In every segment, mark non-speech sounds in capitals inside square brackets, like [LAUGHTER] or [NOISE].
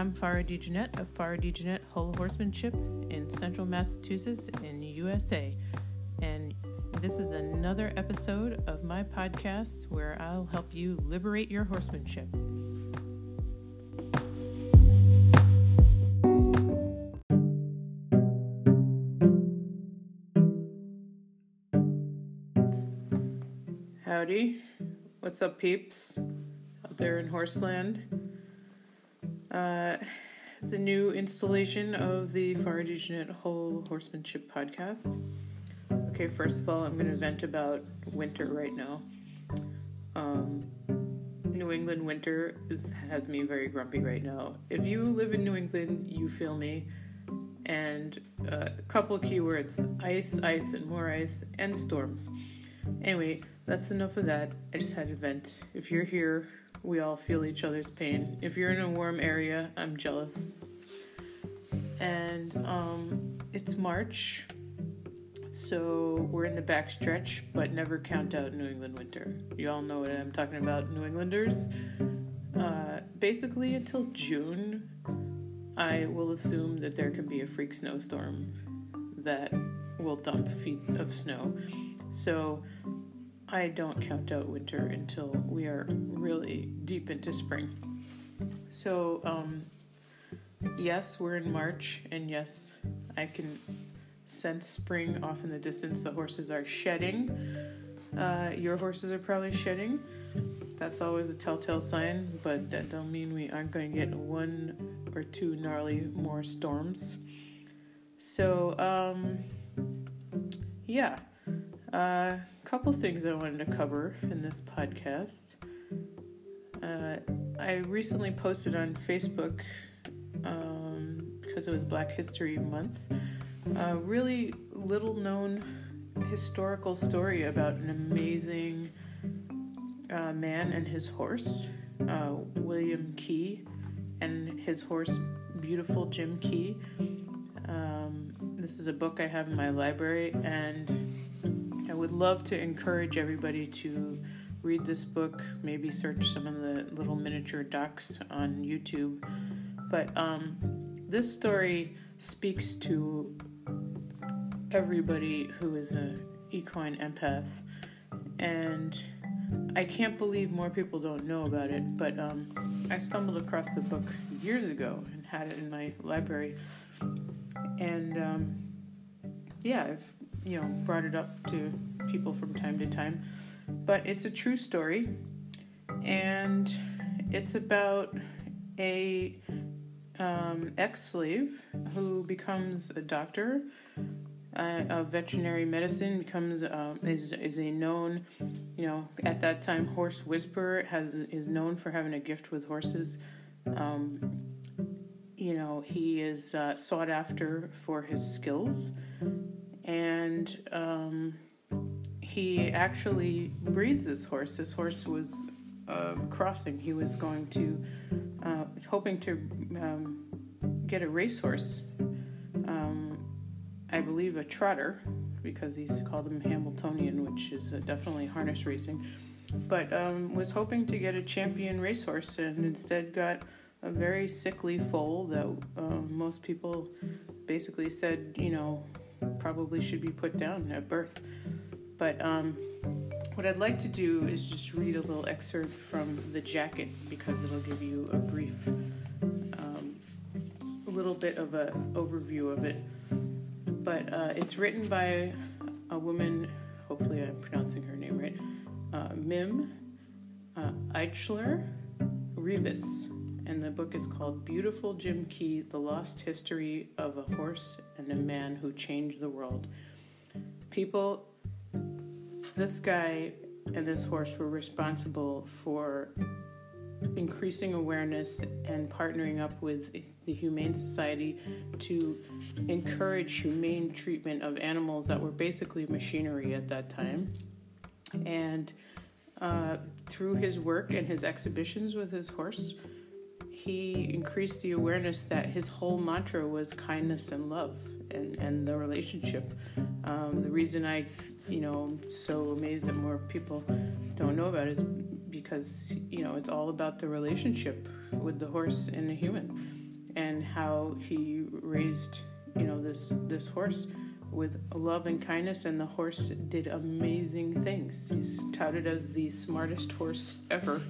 I'm Farah DeJohnette of Farah DeJohnette Whole Horsemanship in central Massachusetts in USA. And this is another episode of my podcast where I'll help you liberate your horsemanship. Howdy. What's up, peeps? Out there in Horseland. Uh, it's a new installation of the Farah DeJohnette Whole Horsemanship podcast. Okay, first of all, I'm going to vent about winter right now. Um, New England winter is, has me very grumpy right now. If you live in New England, you feel me. And uh, a couple keywords ice, ice, and more ice, and storms. Anyway, that's enough of that. I just had to vent. If you're here, we all feel each other's pain. If you're in a warm area, I'm jealous. And um, it's March, so we're in the backstretch, but never count out New England winter. You all know what I'm talking about, New Englanders. Uh, basically, until June, I will assume that there can be a freak snowstorm that will dump feet of snow. So I don't count out winter until we are really deep into spring. So, um, yes, we're in March, and yes, I can sense spring off in the distance. The horses are shedding. Uh, your horses are probably shedding. That's always a telltale sign, but that don't mean we aren't going to get one or two gnarly more storms. So, um, yeah. A uh, couple things I wanted to cover in this podcast. Uh, I recently posted on Facebook um, because it was Black History Month. A really little known historical story about an amazing uh, man and his horse, uh, William Key, and his horse, beautiful Jim Key. Um, this is a book I have in my library, and I would love to encourage everybody to read this book, maybe search some of the little miniature ducks on YouTube. But um, this story speaks to everybody who is an equine empath, and I can't believe more people don't know about it. But um, I stumbled across the book years ago and had it in my library, and um, yeah, I've you know brought it up to people from time to time. But it's a true story and it's about a um, ex-slave who becomes a doctor uh, of veterinary medicine becomes uh, is is a known you know at that time horse whisperer has is known for having a gift with horses. Um, you know he is uh, sought after for his skills and um, he actually breeds this horse. This horse was uh, crossing. He was going to, uh, hoping to um, get a racehorse. Um, I believe a trotter, because he's called him Hambletonian, which is uh, definitely harness racing. But um, was hoping to get a champion racehorse, and instead got a very sickly foal that uh, most people basically said, you know, probably should be put down at birth. But um, what I'd like to do is just read a little excerpt from the jacket because it'll give you a brief, um, a little bit of an overview of it. But uh, it's written by a woman, hopefully I'm pronouncing her name right, uh, Mim uh, Eichler Rivas and the book is called Beautiful Jim Key The Lost History of a Horse and a Man Who Changed the World. People, this guy and this horse were responsible for increasing awareness and partnering up with the Humane Society to encourage humane treatment of animals that were basically machinery at that time. And uh, through his work and his exhibitions with his horse, he increased the awareness that his whole mantra was kindness and love and, and the relationship. Um, the reason I, you know, I'm so amazed that more people don't know about it is because, you know, it's all about the relationship with the horse and the human. and how he raised, you know, this this horse with love and kindness, and the horse did amazing things. He's touted as the smartest horse ever,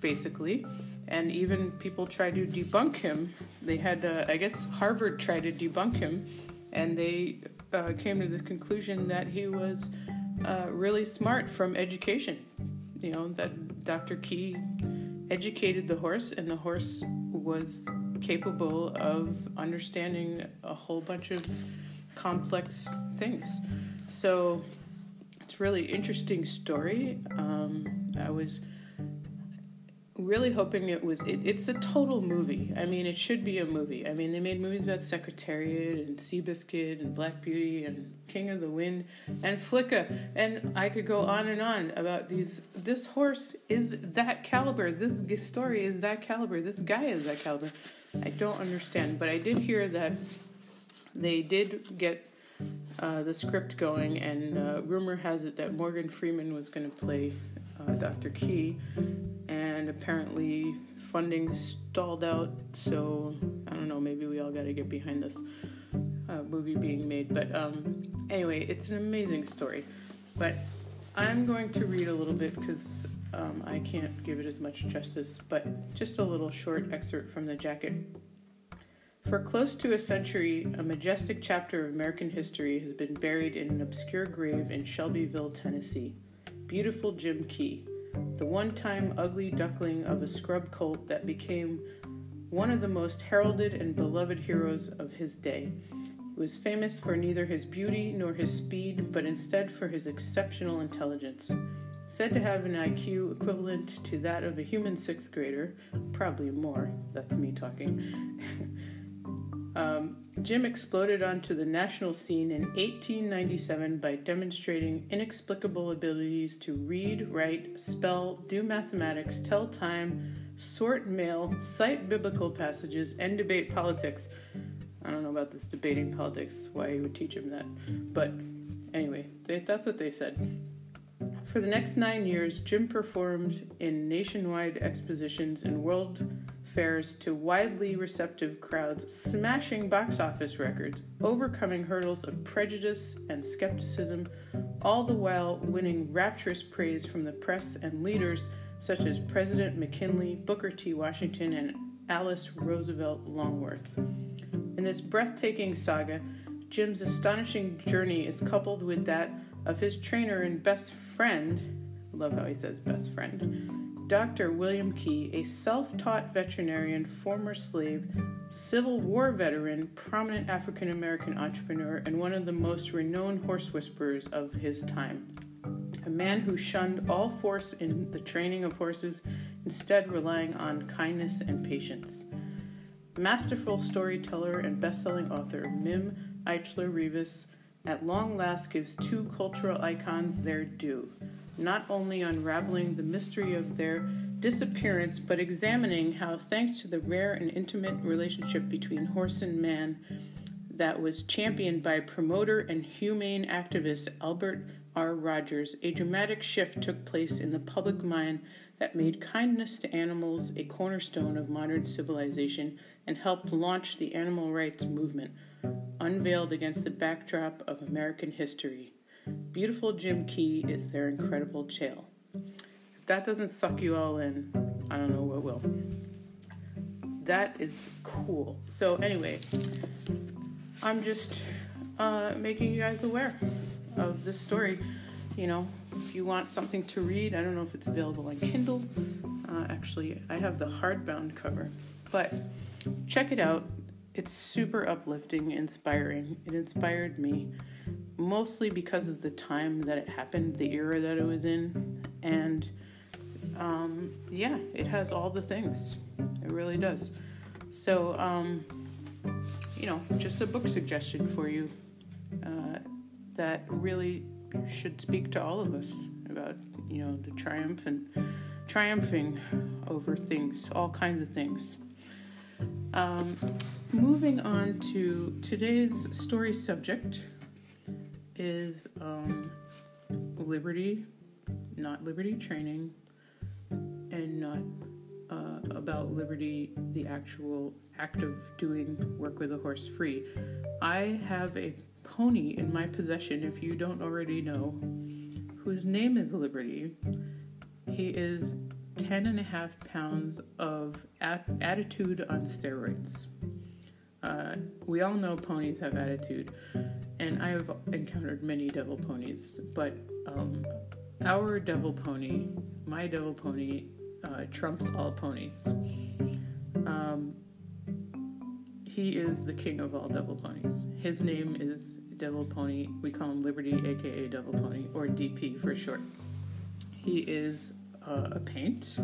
basically. And even people tried to debunk him. They had, uh, I guess, Harvard tried to debunk him, and they uh, came to the conclusion that he was uh, really smart from education. You know, that Dr. Key educated the horse, and the horse was capable of understanding a whole bunch of complex things. So it's really interesting story. Um, I was really hoping it was it, it's a total movie. I mean it should be a movie. I mean they made movies about secretariat and seabiscuit and black beauty and king of the wind and flicka. And i could go on and on about these this horse is that caliber. This story is that caliber. This guy is that caliber. I don't understand but i did hear that they did get uh, the script going and uh, rumor has it that morgan freeman was going to play uh, dr key and apparently funding stalled out. So I don't know. Maybe we all got to get behind this uh, movie being made. But um, anyway, it's an amazing story. But I'm going to read a little bit because um, I can't give it as much justice. But just a little short excerpt from the jacket. For close to a century, a majestic chapter of American history has been buried in an obscure grave in Shelbyville, Tennessee. Beautiful Jim Key the one time ugly duckling of a scrub colt that became one of the most heralded and beloved heroes of his day. He was famous for neither his beauty nor his speed, but instead for his exceptional intelligence. Said to have an IQ equivalent to that of a human sixth grader, probably more, that's me talking. [LAUGHS] Um, Jim exploded onto the national scene in 1897 by demonstrating inexplicable abilities to read, write, spell, do mathematics, tell time, sort mail, cite biblical passages, and debate politics. I don't know about this debating politics, why he would teach him that. But anyway, they, that's what they said. For the next nine years, Jim performed in nationwide expositions and world fairs to widely receptive crowds, smashing box office records, overcoming hurdles of prejudice and skepticism, all the while winning rapturous praise from the press and leaders such as President McKinley, Booker T. Washington, and Alice Roosevelt Longworth. In this breathtaking saga, Jim's astonishing journey is coupled with that of his trainer and best friend. love how he says best friend, Dr. William Key, a self taught veterinarian, former slave, Civil War veteran, prominent African American entrepreneur, and one of the most renowned horse whisperers of his time. A man who shunned all force in the training of horses, instead, relying on kindness and patience. Masterful storyteller and best selling author Mim Eichler Rivas at long last gives two cultural icons their due not only unraveling the mystery of their disappearance, but examining how, thanks to the rare and intimate relationship between horse and man that was championed by promoter and humane activist Albert R. Rogers, a dramatic shift took place in the public mind that made kindness to animals a cornerstone of modern civilization and helped launch the animal rights movement, unveiled against the backdrop of American history. Beautiful Jim Key is their incredible tale. If that doesn't suck you all in, I don't know what will. That is cool. So, anyway, I'm just uh, making you guys aware of this story. You know, if you want something to read, I don't know if it's available on Kindle. Uh, actually, I have the hardbound cover, but check it out. It's super uplifting, inspiring. It inspired me mostly because of the time that it happened, the era that it was in, and um, yeah, it has all the things. It really does. So, um, you know, just a book suggestion for you uh, that really should speak to all of us about, you know, the triumph and triumphing over things, all kinds of things. Um, moving on to today's story subject, is um, Liberty, not Liberty Training, and not uh, about Liberty, the actual act of doing work with a horse free. I have a pony in my possession, if you don't already know, whose name is Liberty. He is 10 and a half pounds of at- attitude on steroids. Uh, we all know ponies have attitude, and I have encountered many devil ponies, but um, our devil pony, my devil pony, uh, trumps all ponies. Um, he is the king of all devil ponies. His name is Devil Pony. We call him Liberty, aka Devil Pony, or DP for short. He is uh, a paint,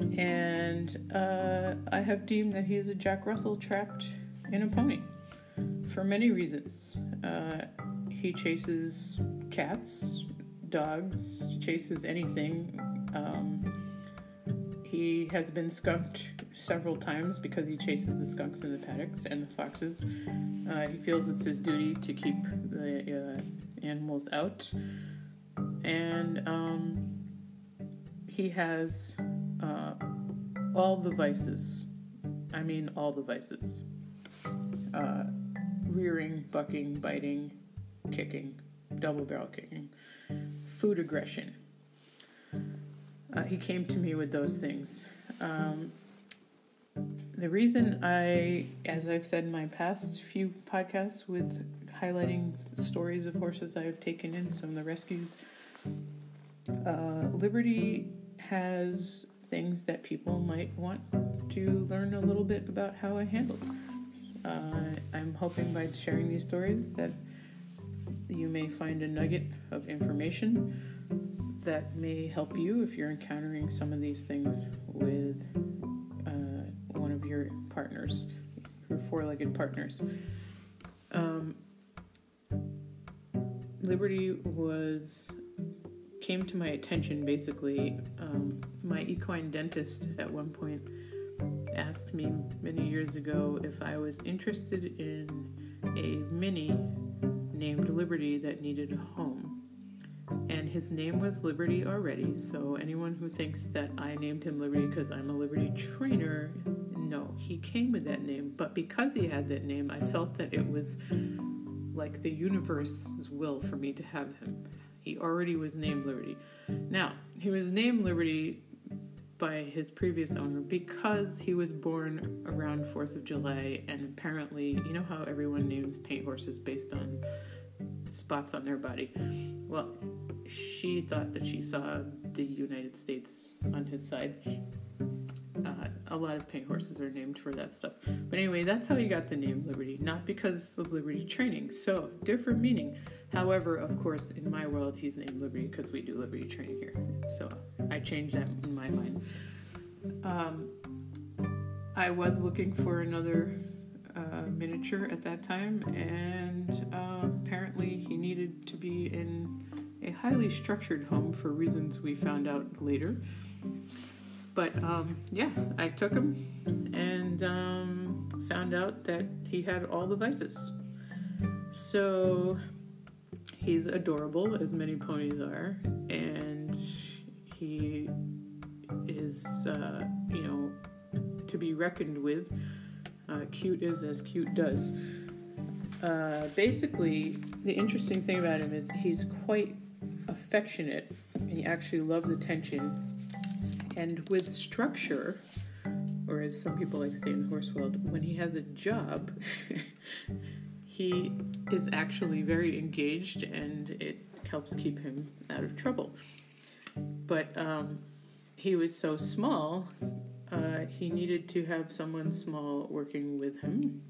and uh, I have deemed that he is a Jack Russell trapped in a pony for many reasons. Uh, he chases cats, dogs, chases anything. Um, he has been skunked several times because he chases the skunks in the paddocks and the foxes. Uh, he feels it's his duty to keep the uh, animals out. And um, he has uh, all the vices. I mean, all the vices uh, rearing, bucking, biting, kicking, double barrel kicking, food aggression. Uh, he came to me with those things. Um, the reason I, as I've said in my past few podcasts with highlighting stories of horses I have taken in, some of the rescues, uh, Liberty has things that people might want to learn a little bit about how I handled. Uh, I'm hoping by sharing these stories that you may find a nugget of information that may help you if you're encountering some of these things with uh, one of your partners, your four legged partners. Um, Liberty was came to my attention basically. Um, my equine dentist at one point asked me many years ago if I was interested in a mini named Liberty that needed a home. And his name was Liberty already, so anyone who thinks that I named him Liberty because I'm a Liberty trainer, no, he came with that name. But because he had that name, I felt that it was like the universe's will for me to have him. He already was named Liberty. Now, he was named Liberty by his previous owner because he was born around 4th of July, and apparently, you know how everyone names paint horses based on spots on their body? Well, she thought that she saw the United States on his side. Uh, a lot of paint horses are named for that stuff. But anyway, that's how he got the name Liberty, not because of Liberty training. So, different meaning. However, of course, in my world, he's named Liberty because we do Liberty training here. So, I changed that in my mind. Um, I was looking for another uh, miniature at that time, and uh, apparently, he needed to be in a highly structured home for reasons we found out later. But um, yeah, I took him and um, found out that he had all the vices. So he's adorable, as many ponies are, and he is, uh, you know, to be reckoned with. Uh, cute is as cute does. Uh, basically, the interesting thing about him is he's quite affectionate. And he actually loves attention and with structure, or as some people like to say in the horse world, when he has a job, [LAUGHS] he is actually very engaged and it helps keep him out of trouble. But um, he was so small, uh, he needed to have someone small working with him.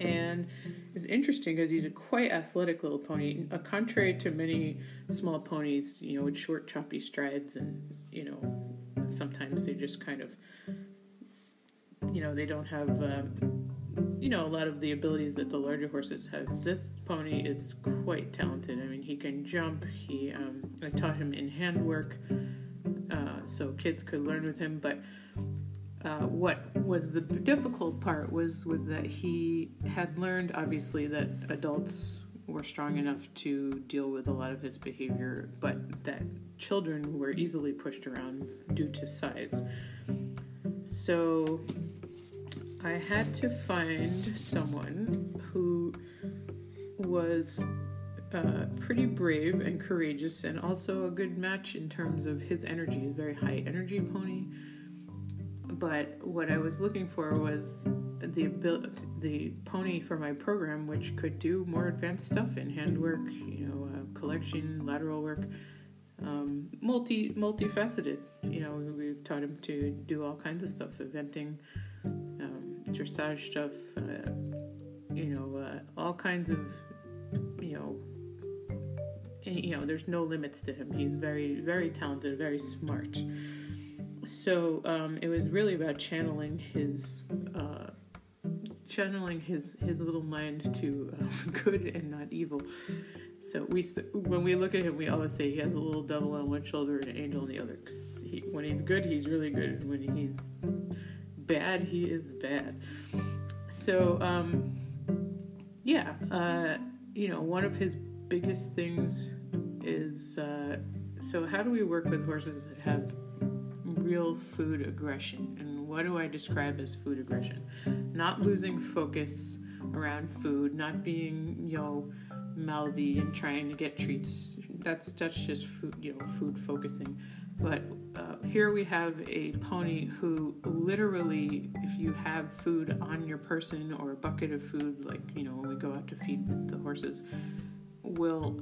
And it's interesting because he's a quite athletic little pony, uh, contrary to many small ponies, you know, with short, choppy strides and, you know, sometimes they just kind of you know they don't have um, you know a lot of the abilities that the larger horses have. This pony is quite talented. I mean he can jump. He um, i taught him in handwork uh, so kids could learn with him. But uh, what was the difficult part was was that he had learned obviously that adults were strong enough to deal with a lot of his behavior, but that children were easily pushed around due to size. So I had to find someone who was uh, pretty brave and courageous, and also a good match in terms of his energy. A very high energy pony. But what I was looking for was the ability, the pony for my program, which could do more advanced stuff in handwork, you know, uh, collection, lateral work, um, multi multifaceted. You know, we've taught him to do all kinds of stuff, eventing, um, dressage stuff, uh, you know, uh, all kinds of, you know, and, you know, there's no limits to him. He's very, very talented, very smart. So um, it was really about channeling his, uh, channeling his his little mind to uh, [LAUGHS] good and not evil. So we, when we look at him, we always say he has a little devil on one shoulder and an angel on the other. He, when he's good, he's really good. When he's bad, he is bad. So, um, yeah, uh, you know, one of his biggest things is uh, so how do we work with horses that have real food aggression? And what do I describe as food aggression? Not losing focus around food, not being, you know, mouthy and trying to get treats. That's that's just food, you know, food focusing. But uh, here we have a pony who literally, if you have food on your person or a bucket of food, like you know when we go out to feed the horses, will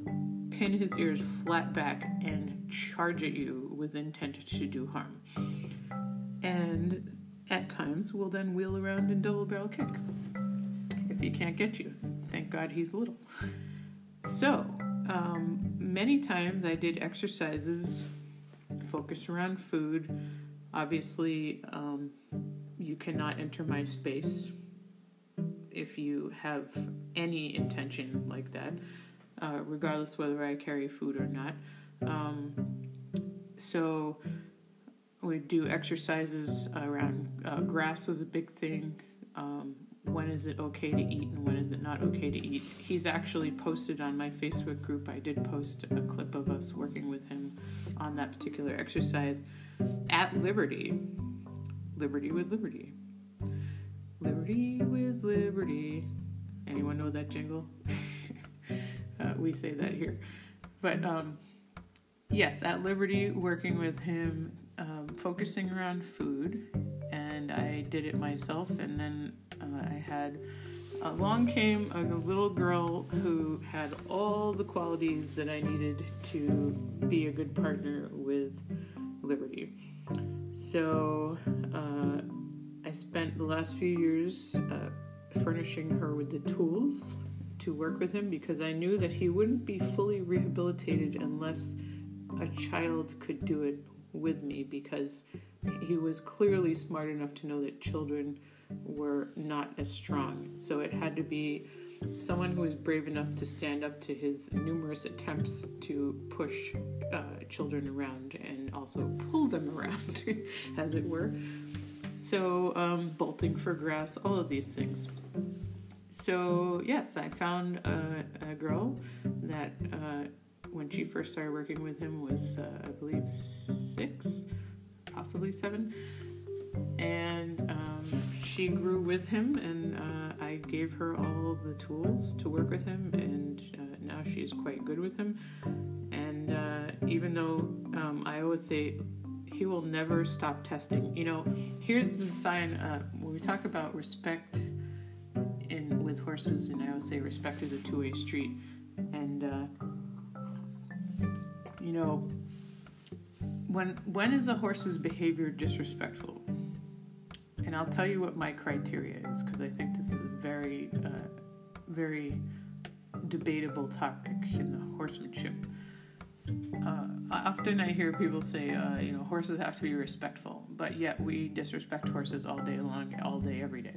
pin his ears flat back and charge at you with intent to do harm. And at times will then wheel around and double barrel kick if he can't get you. Thank God he's little. So, um, many times I did exercises focused around food. Obviously, um, you cannot enter my space if you have any intention like that, uh, regardless whether I carry food or not. Um, so, we do exercises around uh, grass was a big thing. Um, when is it okay to eat and when is it not okay to eat. He's actually posted on my Facebook group. I did post a clip of us working with him on that particular exercise at Liberty. Liberty with Liberty. Liberty with Liberty. Anyone know that jingle? [LAUGHS] uh, we say that here. But um, yes, at Liberty, working with him, um, focusing around food, and I did it myself, and then uh, I had along came a little girl who had all the qualities that I needed to be a good partner with Liberty. So uh, I spent the last few years uh, furnishing her with the tools to work with him because I knew that he wouldn't be fully rehabilitated unless a child could do it with me because he was clearly smart enough to know that children were not as strong. So it had to be someone who was brave enough to stand up to his numerous attempts to push uh, children around and also pull them around, [LAUGHS] as it were. So, um, bolting for grass, all of these things. So, yes, I found a, a girl that uh, when she first started working with him was, uh, I believe, six, possibly seven. And um, she grew with him, and uh, I gave her all the tools to work with him, and uh, now she's quite good with him. And uh, even though um, I always say he will never stop testing, you know, here's the sign uh, when we talk about respect and I always say respect is a two way street, and uh, you know when when is a horse's behavior disrespectful? And I'll tell you what my criteria is because I think this is a very, uh, very debatable topic in horsemanship. Uh, often I hear people say, uh, you know, horses have to be respectful, but yet we disrespect horses all day long, all day, every day.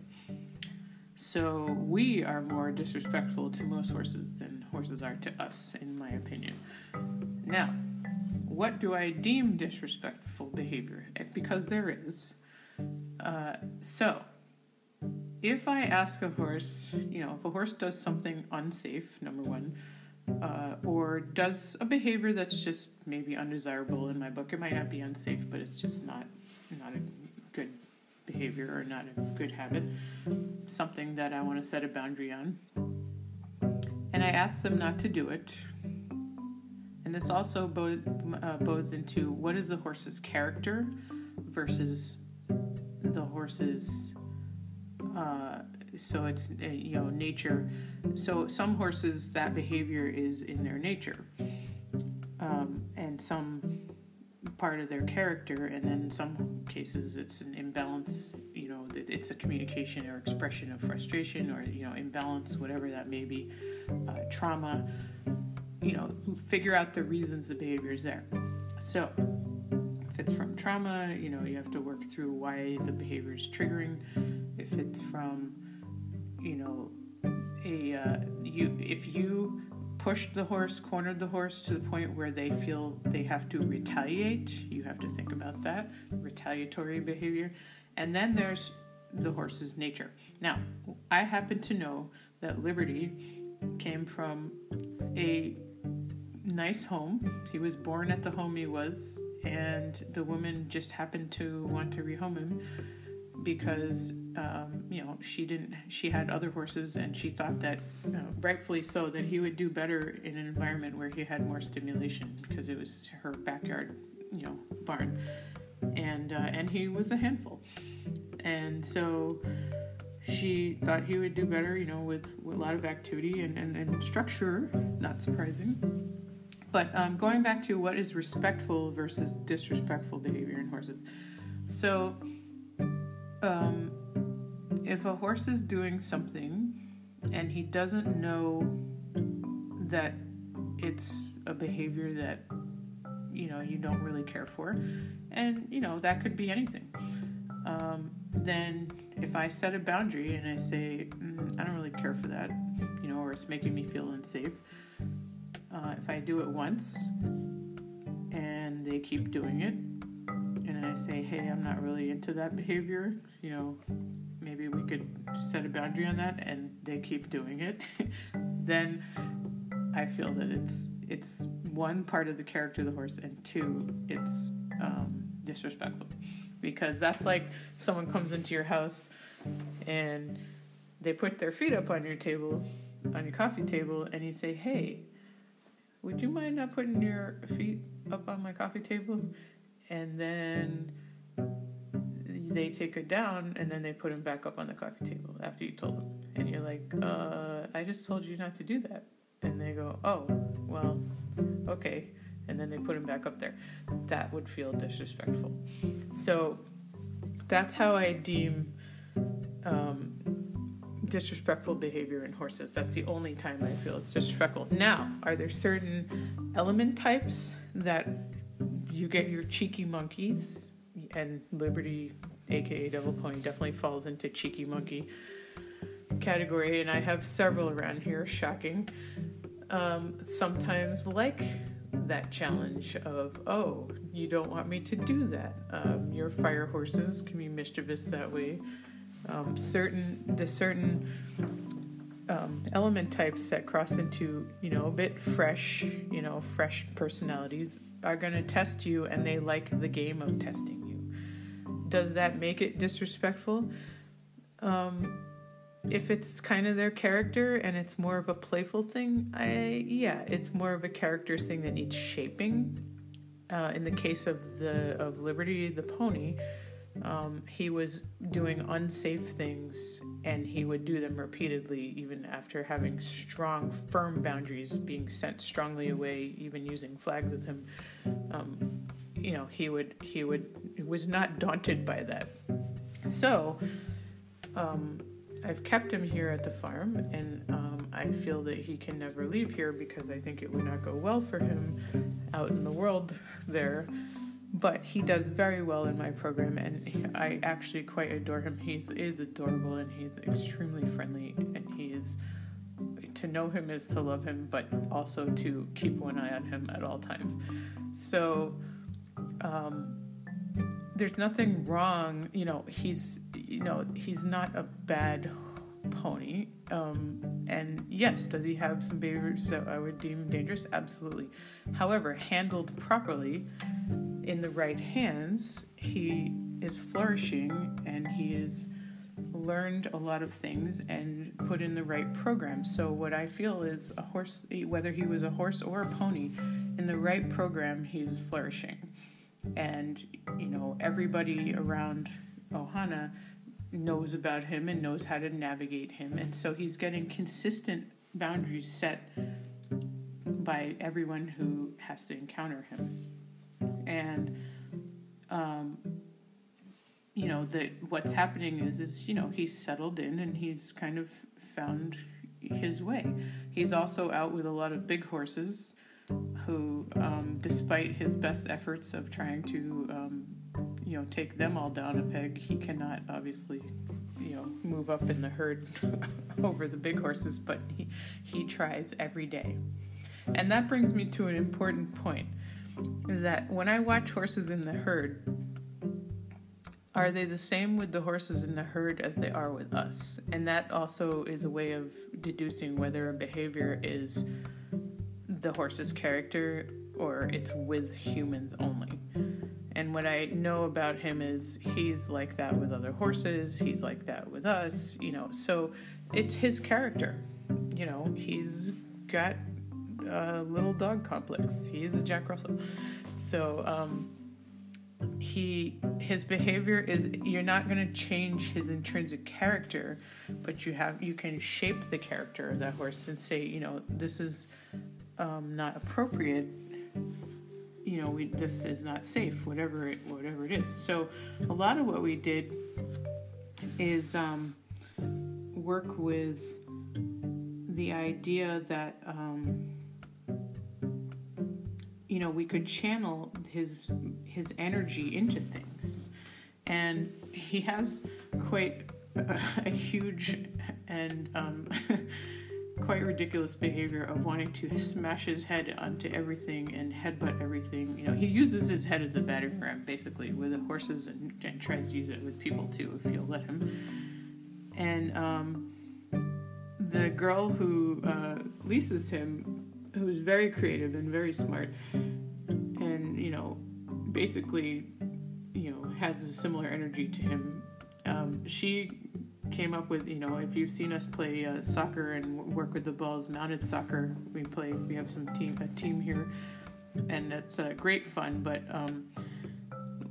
So we are more disrespectful to most horses than horses are to us, in my opinion. Now, what do I deem disrespectful behavior? Because there is. Uh, so, if I ask a horse, you know, if a horse does something unsafe, number one, uh, or does a behavior that's just maybe undesirable in my book, it might not be unsafe, but it's just not not a good behavior or not a good habit, something that I want to set a boundary on. And I ask them not to do it. And this also bo- uh, bodes into what is the horse's character versus the horse's uh, so it's uh, you know nature so some horses that behavior is in their nature um, and some part of their character and then in some cases it's an imbalance you know that it's a communication or expression of frustration or you know imbalance whatever that may be uh, trauma you know figure out the reasons the behavior is there. So if it's from trauma you know you have to work through why the behavior is triggering. If it's from you know a uh, you if you pushed the horse cornered the horse to the point where they feel they have to retaliate. You have to think about that retaliatory behavior. And then there's the horse's nature. Now i happen to know that liberty came from a nice home. He was born at the home he was and the woman just happened to want to rehome him because um, you know she didn't she had other horses and she thought that uh, rightfully so that he would do better in an environment where he had more stimulation because it was her backyard you know barn. And uh, and he was a handful. And so she thought he would do better you know with, with a lot of activity and, and, and structure not surprising. But um, going back to what is respectful versus disrespectful behavior in horses. So um, if a horse is doing something and he doesn't know that it's a behavior that you know you don't really care for and you know that could be anything um, then if i set a boundary and i say mm, i don't really care for that you know or it's making me feel unsafe uh, if i do it once and they keep doing it and I say, hey, I'm not really into that behavior, you know, maybe we could set a boundary on that, and they keep doing it, [LAUGHS] then I feel that it's it's one part of the character of the horse, and two, it's um, disrespectful, because that's like someone comes into your house and they put their feet up on your table, on your coffee table, and you say, hey, would you mind not putting your feet up on my coffee table? and then they take it down and then they put him back up on the coffee table after you told them. And you're like uh, i just told you not to do that. And they go oh well okay. And then they put him back up there. That would feel disrespectful. So that's how i deem um, disrespectful behavior in horses. That's the only time i feel it's disrespectful. Now are there certain element types that you get your cheeky monkeys, and Liberty, aka Devil Pony, definitely falls into cheeky monkey category, and I have several around here. Shocking. Um, sometimes like that challenge of, oh, you don't want me to do that. Um, your fire horses can be mischievous that way. Um, certain the certain um, element types that cross into you know a bit fresh, you know, fresh personalities are going to test you and they like the game of testing you. Does that make it disrespectful? Um, if it's kind of their character and it's more of a playful thing, I yeah, it's more of a character thing that needs shaping. Uh, in the case of the of Liberty the pony, um, he was doing unsafe things and he would do them repeatedly, even after having strong, firm boundaries, being sent strongly away, even using flags with him. Um, you know, he would he would was not daunted by that. So, um, I've kept him here at the farm, and um, I feel that he can never leave here because I think it would not go well for him out in the world there. But he does very well in my program and i actually quite adore him. He is adorable and he's extremely friendly and he is to know him is to love him but also to keep one eye on him at all times. So um, there's nothing wrong you know he's you know he's not a bad pony um, and yes does he have some behaviors that i would deem dangerous absolutely however handled properly in the right hands, he is flourishing and he is learned a lot of things and put in the right program. So what I feel is a horse, whether he was a horse or a pony, in the right program, he's flourishing. And you know, everybody around Ohana knows about him and knows how to navigate him, and so he's getting consistent boundaries set by everyone who has to encounter him. And um, you know that what's happening is is you know he's settled in and he's kind of found his way. He's also out with a lot of big horses who, um, despite his best efforts of trying to, um, you know, take them all down a peg, he cannot obviously, you know, move up in the herd [LAUGHS] over the big horses, but he, he tries every day. And that brings me to an important point is that when I watch horses in the herd, are they the same with the horses in the herd as they are with us? And that also is a way of deducing whether a behavior is the horse's character or it's with humans only. And what I know about him is he's like that with other horses, he's like that with us, you know. So it's his character. You know, he's got a little dog complex. He is a Jack Russell. So um, he his behavior is you're not going to change his intrinsic character but you have you can shape the character of that horse and say you know this is um, not appropriate you know we this is not safe whatever it whatever it is. So a lot of what we did is um, work with the idea that um, you know we could channel his his energy into things. And he has quite a, [LAUGHS] a huge and um, [LAUGHS] quite ridiculous behavior of wanting to smash his head onto everything and headbutt everything. You know, he uses his head as a battering ram basically with the horses and, and tries to use it with people too if you'll let him. And um, the girl who uh, leases him who's very creative and very smart, and you know, basically, you know, has a similar energy to him. Um, she came up with, you know, if you've seen us play uh, soccer and work with the balls, mounted soccer, we play. We have some team a team here, and it's uh, great fun. But um,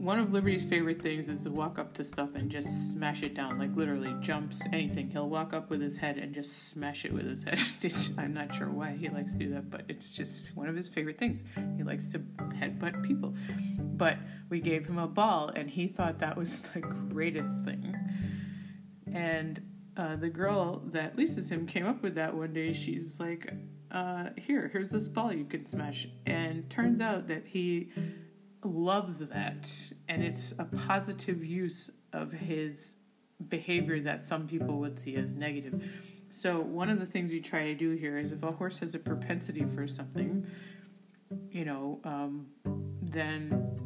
one of Liberty's favorite things is to walk up to stuff and just smash it down, like literally jumps anything. He'll walk up with his head and just smash it with his head. [LAUGHS] I'm not sure why he likes to do that, but it's just one of his favorite things. He likes to headbutt people. But we gave him a ball, and he thought that was [LAUGHS] the greatest thing. And uh, the girl that leases him came up with that one day. She's like, uh, "Here, here's this ball you can smash." And turns out that he loves that and it's a positive use of his behavior that some people would see as negative. So, one of the things we try to do here is if a horse has a propensity for something, you know, um, then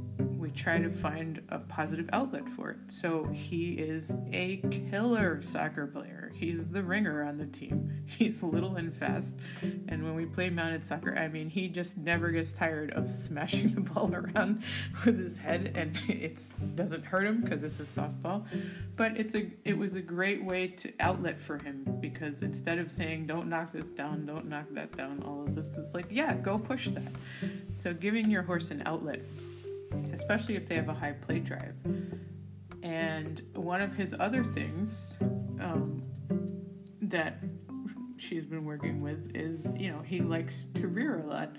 we try to find a positive outlet for it. So, he is a killer soccer player He's the ringer on the team. [LAUGHS] He's little and fast. And when we play mounted soccer, I mean, he just never gets tired of smashing [LAUGHS] the ball around [LAUGHS] with his head, and it doesn't hurt him because it's a softball. But it's a it was a great way to outlet for him because instead of saying "Don't knock this down, don't knock that down," all of this is like, yeah, go push that. So giving your horse an outlet, especially if they have a high play drive. And one of his other things um, that she's been working with is, you know, he likes to rear a lot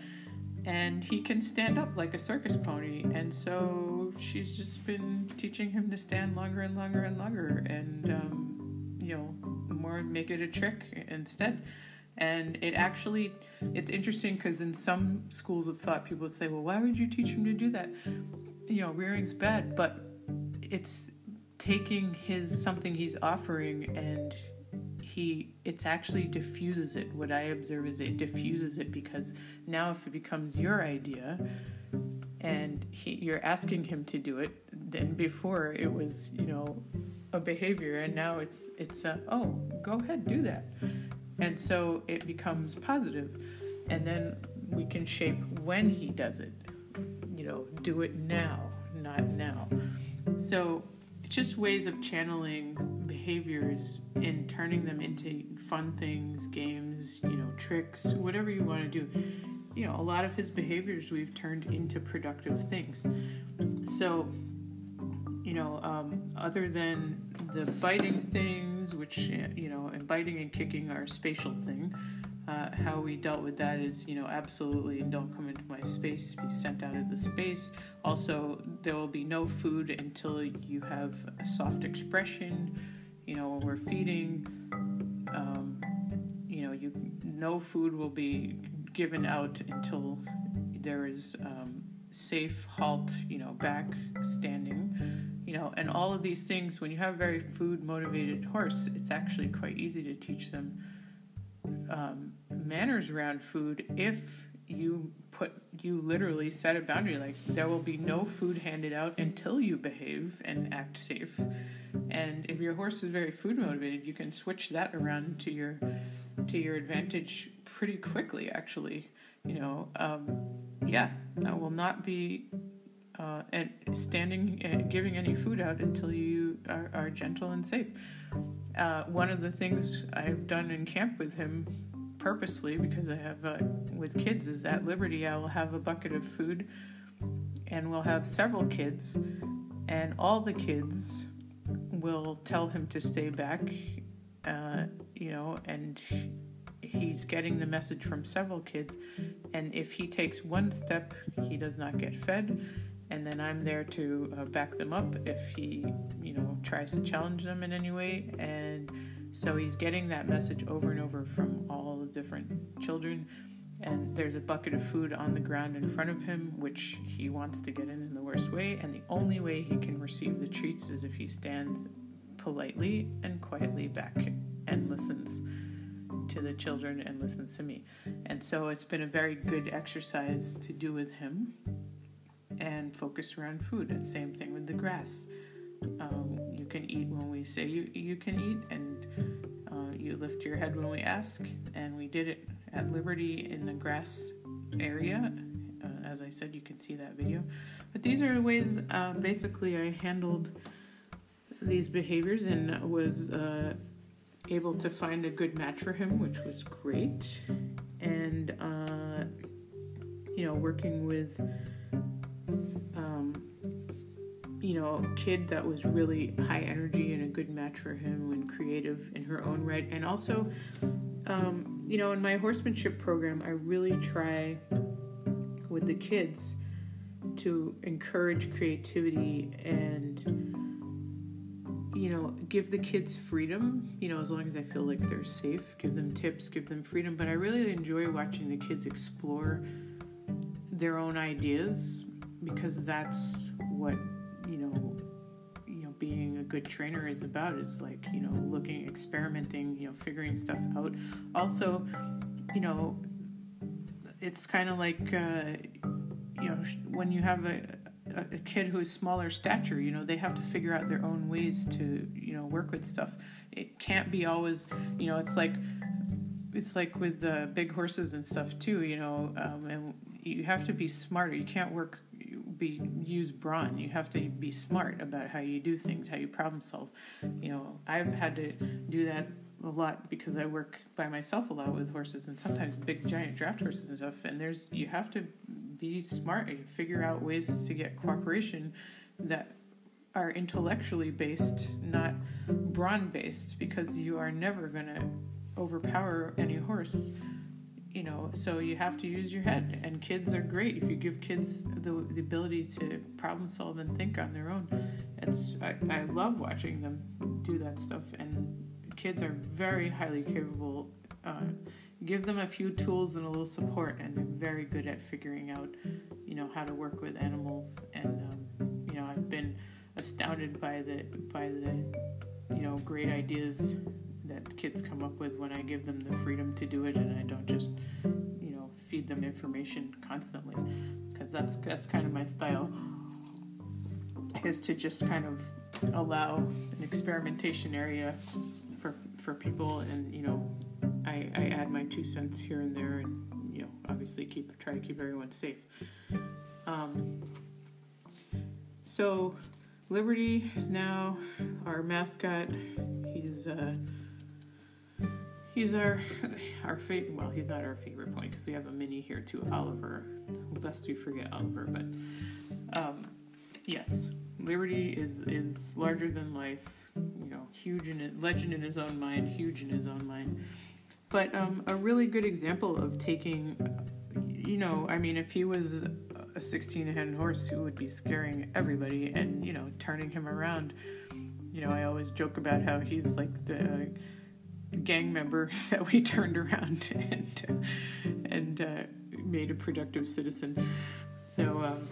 and he can stand up like a circus pony. And so she's just been teaching him to stand longer and longer and longer and, um, you know, more make it a trick instead. And it actually, it's interesting because in some schools of thought, people would say, well, why would you teach him to do that? You know, rearing's bad, but it's taking his something he's offering and he it's actually diffuses it. What i observe is it diffuses it because now if it becomes your idea and he, you're asking him to do it then before it was you know a behavior and now it's it's a, oh go ahead do that and so it becomes positive and then we can shape when he does it you know, do it now, not now. So it's just ways of channeling behaviors and turning them into fun things, games, you know, tricks, whatever you want to do. You know, a lot of his behaviors we've turned into productive things. So, you know, um, other than the biting things, which, you know, and biting and kicking are a spatial thing, uh, how we dealt with that is, you know, absolutely don't come into my space, be sent out of the space. Also, there will be no food until you have a soft expression. You know, when we're feeding, um, you know, you no food will be given out until there is um, safe halt. You know, back standing. You know, and all of these things. When you have a very food motivated horse, it's actually quite easy to teach them um, manners around food if you put you literally set a boundary like there will be no food handed out until you behave and act safe and if your horse is very food motivated you can switch that around to your to your advantage pretty quickly actually you know um, yeah I will not be uh, and standing and giving any food out until you are, are gentle and safe. Uh, one of the things I've done in camp with him purposely because I have uh, with kids is at Liberty I will have a bucket of food and we'll have several kids and all the kids will tell him to stay back uh, you know and he's getting the message from several kids and if he takes one step he does not get fed and then I'm there to uh, back them up if he, you know, tries to challenge them in any way. And so he's getting that message over and over from all the different children. And there's a bucket of food on the ground in front of him, which he wants to get in in the worst way. And the only way he can receive the treats is if he stands politely and quietly back and listens to the children and listens to me. And so it's been a very good exercise to do with him and focus around food. And same thing with the grass. Um, you can eat when we say you, you can eat, and uh, you lift your head when we ask. And we did it at Liberty in the grass area. Uh, as I said, you can see that video. But these are ways uh, basically I handled these behaviors and was uh, able to find a good match for him, which was great. And, uh, you know, working with you know, a kid that was really high energy and a good match for him and creative in her own right. And also, um, you know, in my horsemanship program, I really try with the kids to encourage creativity and you know give the kids freedom you know as long as i feel like they're safe give them tips give them freedom. But i really enjoy watching the kids explore their own ideas because that's what you know you know being a good trainer is about is like you know looking experimenting you know figuring stuff out. Also you know it's kind of like uh, you know when you have a, a kid who's smaller stature you know they have to figure out their own ways to you know work with stuff it can't be always you know it's like it's like with uh, big horses and stuff too you know um, and you have to be smarter you can't work be use brawn. You have to be smart about how you do things, how you problem solve. You know, I've had to do that a lot because I work by myself a lot with horses and sometimes big giant draft horses and stuff. And there's you have to be smart and figure out ways to get cooperation that are intellectually based, not brawn based, because you are never gonna overpower any horse you know? So you have to use your head and kids are great. If you give kids the, the ability to problem solve and think on their own it's I, I love watching them do that stuff and kids are very highly capable uh, give them a few tools and a little support and they're very good at figuring out you know how to work with animals. And um, you know i've been astounded by the by the you know great ideas that kids come up with when I give them the freedom to do it and I don't just, you know, feed them information constantly because that's that's kind of my style is to just kind of allow an experimentation area for people and you know I, I add my two cents here and there and you know obviously keep try to keep everyone safe um, so Liberty now our mascot. He's uh, he's our our favorite. Well, he's not our favorite point because we have a mini here too, Oliver. Lest we forget Oliver, but um, yes, Liberty is is larger than life. You know, huge in it, legend in his own mind, huge in his own mind. But um, a really good example of taking, you know, I mean, if he was a 16 hand horse who would be scaring everybody and, you know, turning him around. You know, I always joke about how he's like the gang member [LAUGHS] that we turned around [LAUGHS] and, and uh, made a productive citizen. So, um,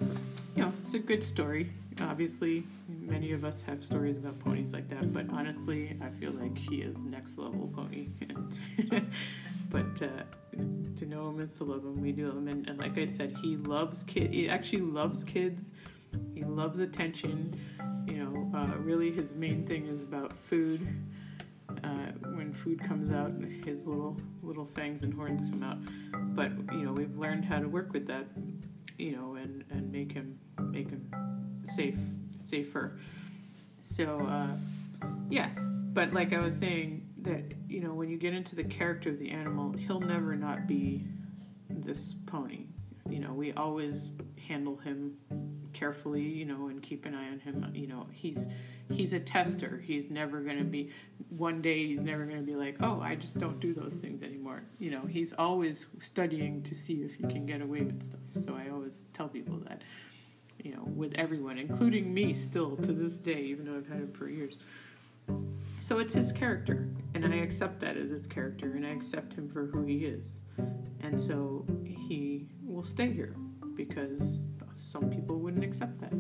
you know, it's a good story. Obviously, many of us have stories about ponies like that, but honestly, I feel like he is next level pony. [LAUGHS] but uh, to know him is to love him. We do him, and, and like I said, he loves kid. He actually loves kids. He loves attention. You know, uh, really, his main thing is about food. Uh, when food comes out, his little little fangs and horns come out. But you know, we've learned how to work with that. You know, and and make him make him safe safer. So uh, yeah, but like I was saying, that you know when you get into the character of the animal, he'll never not be this pony. You know, we always handle him carefully, you know, and keep an eye on him. You know, he's he's a tester. He's never going to be one day he's never going to be like, "Oh, I just don't do those things anymore." You know, he's always studying to see if he can get away with stuff. So I always tell people that you know, with everyone, including me still to this day, even though I've had him for years. So it's his character, and I accept that as his character, and I accept him for who he is. And so he will stay here because some people wouldn't accept that.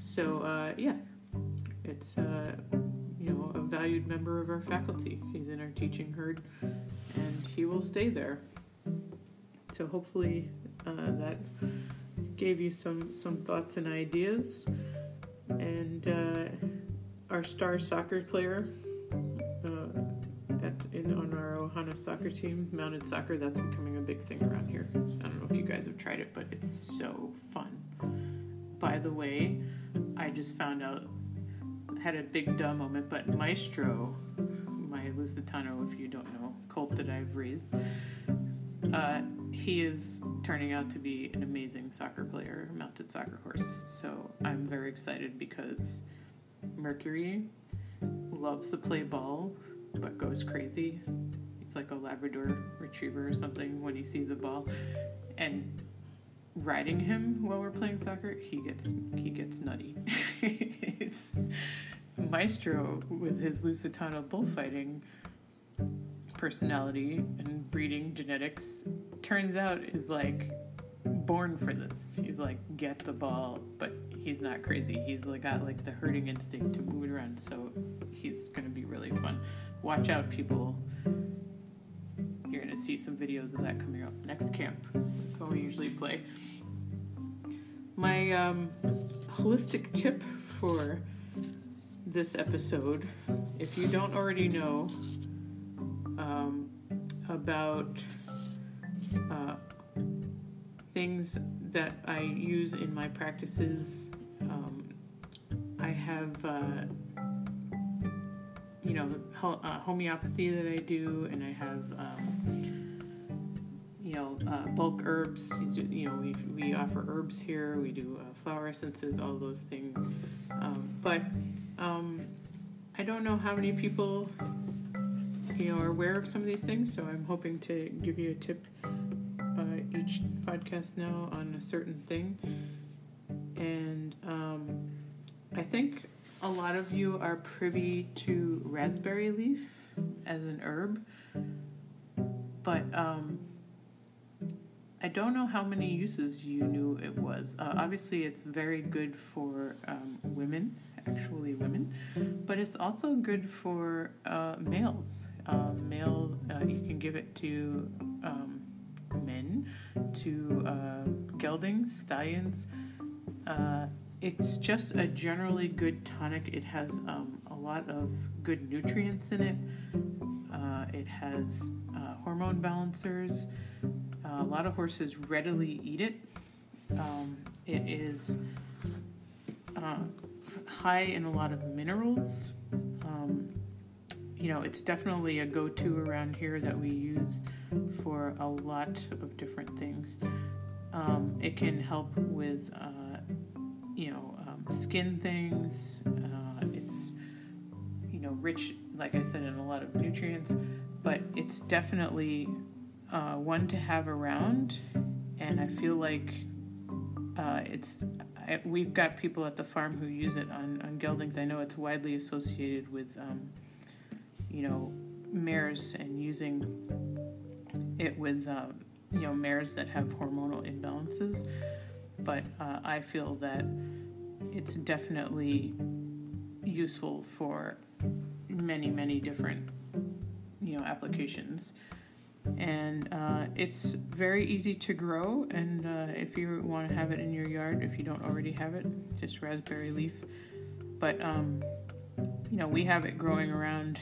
So uh, yeah, it's uh, you know a valued member of our faculty. He's in our teaching herd, and he will stay there. So hopefully uh, that gave you some some thoughts and ideas, and uh, our star soccer player uh, at, in, on our Ohana soccer team, mounted soccer. That's becoming a big thing around here. I don't know if you guys have tried it, but it's so fun. By the way, I just found out, had a big duh moment, but Maestro, my Lusitano, if you don't know, colt that I've raised, uh, he is turning out to be an amazing soccer player, mounted soccer horse. So I'm very excited because Mercury loves to play ball, but goes crazy. He's like a Labrador retriever or something when he sees a ball. And riding him while we're playing soccer, he gets he gets nutty. [LAUGHS] it's Maestro with his Lusitano bullfighting personality and breeding genetics turns out is like born for this. He's like get the ball, but he's not crazy. He's like got like the herding instinct to move it around, so he's gonna be really fun. Watch out, people. You're gonna see some videos of that coming up next camp. That's what we usually play. My um, holistic tip for this episode, if you don't already know um, about uh, things that I use in my practices. Um, I have, uh, you know, uh, homeopathy that I do, and I have, um, you know, uh, bulk herbs. You know, we, we offer herbs here. We do uh, flower essences, all those things. Um, but um, I don't know how many people you know are aware of some of these things. So I'm hoping to give you a tip uh, each podcast now on a certain thing, and um, I think a lot of you are privy to raspberry leaf as an herb, but um, I don't know how many uses you knew it was. Uh, obviously, it's very good for um, women, actually women, but it's also good for uh, males give it to um, men, to uh, geldings, stallions. Uh, it's just a generally good tonic. It has um, a lot of good nutrients in it. Uh, it has uh, hormone balancers. Uh, a lot of horses readily eat it. Um, it is uh, high in a lot of minerals. You know, it's definitely a go to around here that we use for a lot of different things. Um, it can help with, uh, you know, um, skin things. Uh, it's, you know, rich, like I said, in a lot of nutrients, but it's definitely uh, one to have around. And I feel like uh, it's I, we've got people at the farm who use it on, on geldings. I know it's widely associated with, um, you know, mares and using it with, uh, you know, mares that have hormonal imbalances. But uh, I feel that it's definitely useful for many, many different, you know, applications and uh, it's very easy to grow and uh, if you want to have it in your yard if you don't already have it just raspberry leaf but um, you know we have it growing around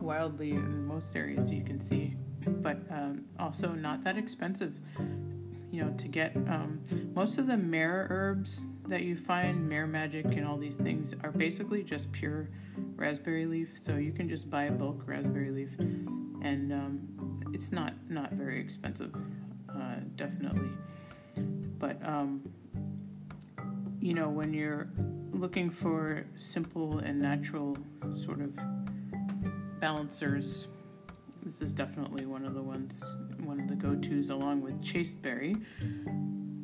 wildly in most areas you can see but um, also not that expensive you know to get um, most of the mare herbs that you find mare magic and all these things are basically just pure raspberry leaf so you can just buy a bulk raspberry leaf and um, it's not not very expensive, uh, definitely. But um, you know, when you're looking for simple and natural sort of balancers, this is definitely one of the ones, one of the go-tos, along with chasteberry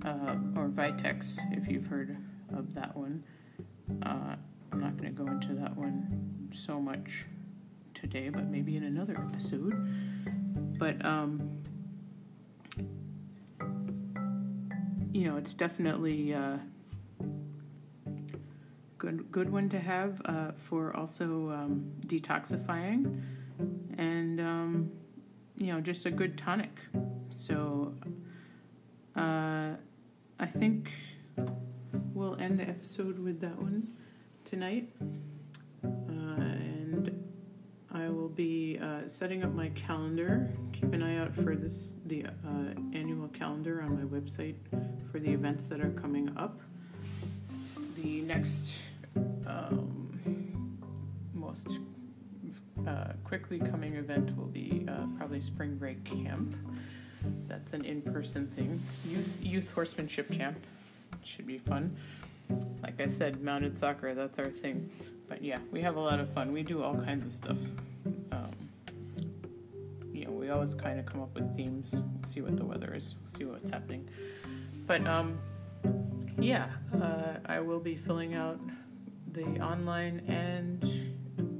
uh, or Vitex, if you've heard of that one. Uh, I'm not going to go into that one so much today, but maybe in another episode. But um, you know, it's definitely uh, good good one to have uh, for also um, detoxifying, and um, you know, just a good tonic. So uh, I think we'll end the episode with that one tonight. Uh, and I will be uh, setting up my calendar. Keep an eye out for this the uh, annual calendar on my website for the events that are coming up. The next um, most uh, quickly coming event will be uh, probably spring break camp. That's an in-person thing. Youth youth horsemanship camp. should be fun. Like I said, mounted soccer, that's our thing. But yeah, we have a lot of fun. We do all kinds of stuff. Um, you know, we always kind of come up with themes, see what the weather is, see what's happening. But um, yeah, uh, I will be filling out the online and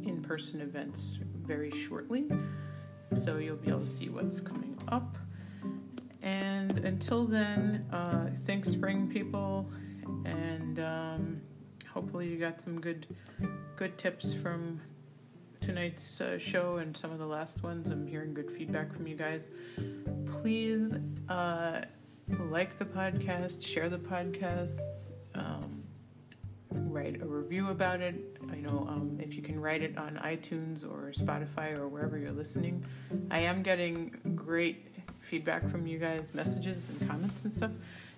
in person events very shortly. So you'll be able to see what's coming up. And until then, uh, thanks, spring people and um, hopefully you got some good good tips from tonight's uh, show and some of the last ones. I'm hearing good feedback from you guys. Please uh, like the podcast, share the podcast, um, write a review about it. I know um, if you can write it on iTunes or Spotify or wherever you're listening. I am getting great feedback from you guys, messages and comments and stuff.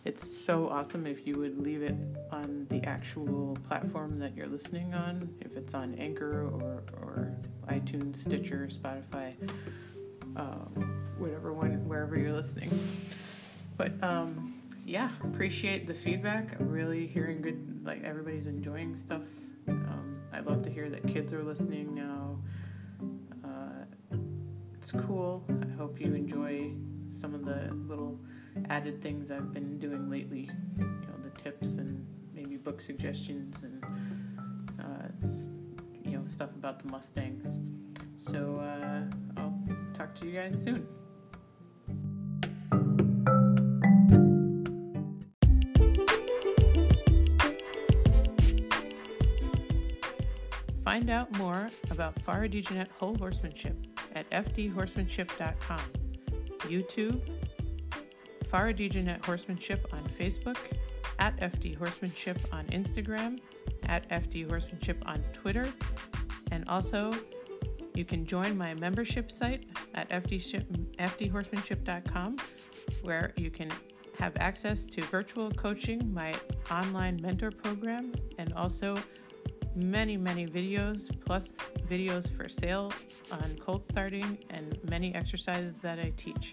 It's so awesome if you would leave it on the actual platform that you're listening on, if it's on Anchor or, or iTunes, Stitcher, Spotify, um, whatever one, wherever you're listening. But um, yeah, appreciate the feedback. I'm really hearing good, like everybody's enjoying stuff. Um, I love to hear that kids are listening now. Uh, it's cool. I hope you enjoy some of the little added things I've been doing lately. You know, the tips and maybe book suggestions and uh, you know stuff about the Mustangs. So uh, I'll talk to you guys soon. Find out more about Farah DeJohnette whole horsemanship at fdhorsemanship.com, YouTube, Farah DeJohnette Horsemanship on Facebook, at FD Horsemanship on Instagram, at FD Horsemanship on Twitter, and also you can join my membership site at FD, FDHorsemanship.com where you can have access to virtual coaching, my online mentor program, and also many, many videos, plus videos for sale on colt starting and many exercises that I teach.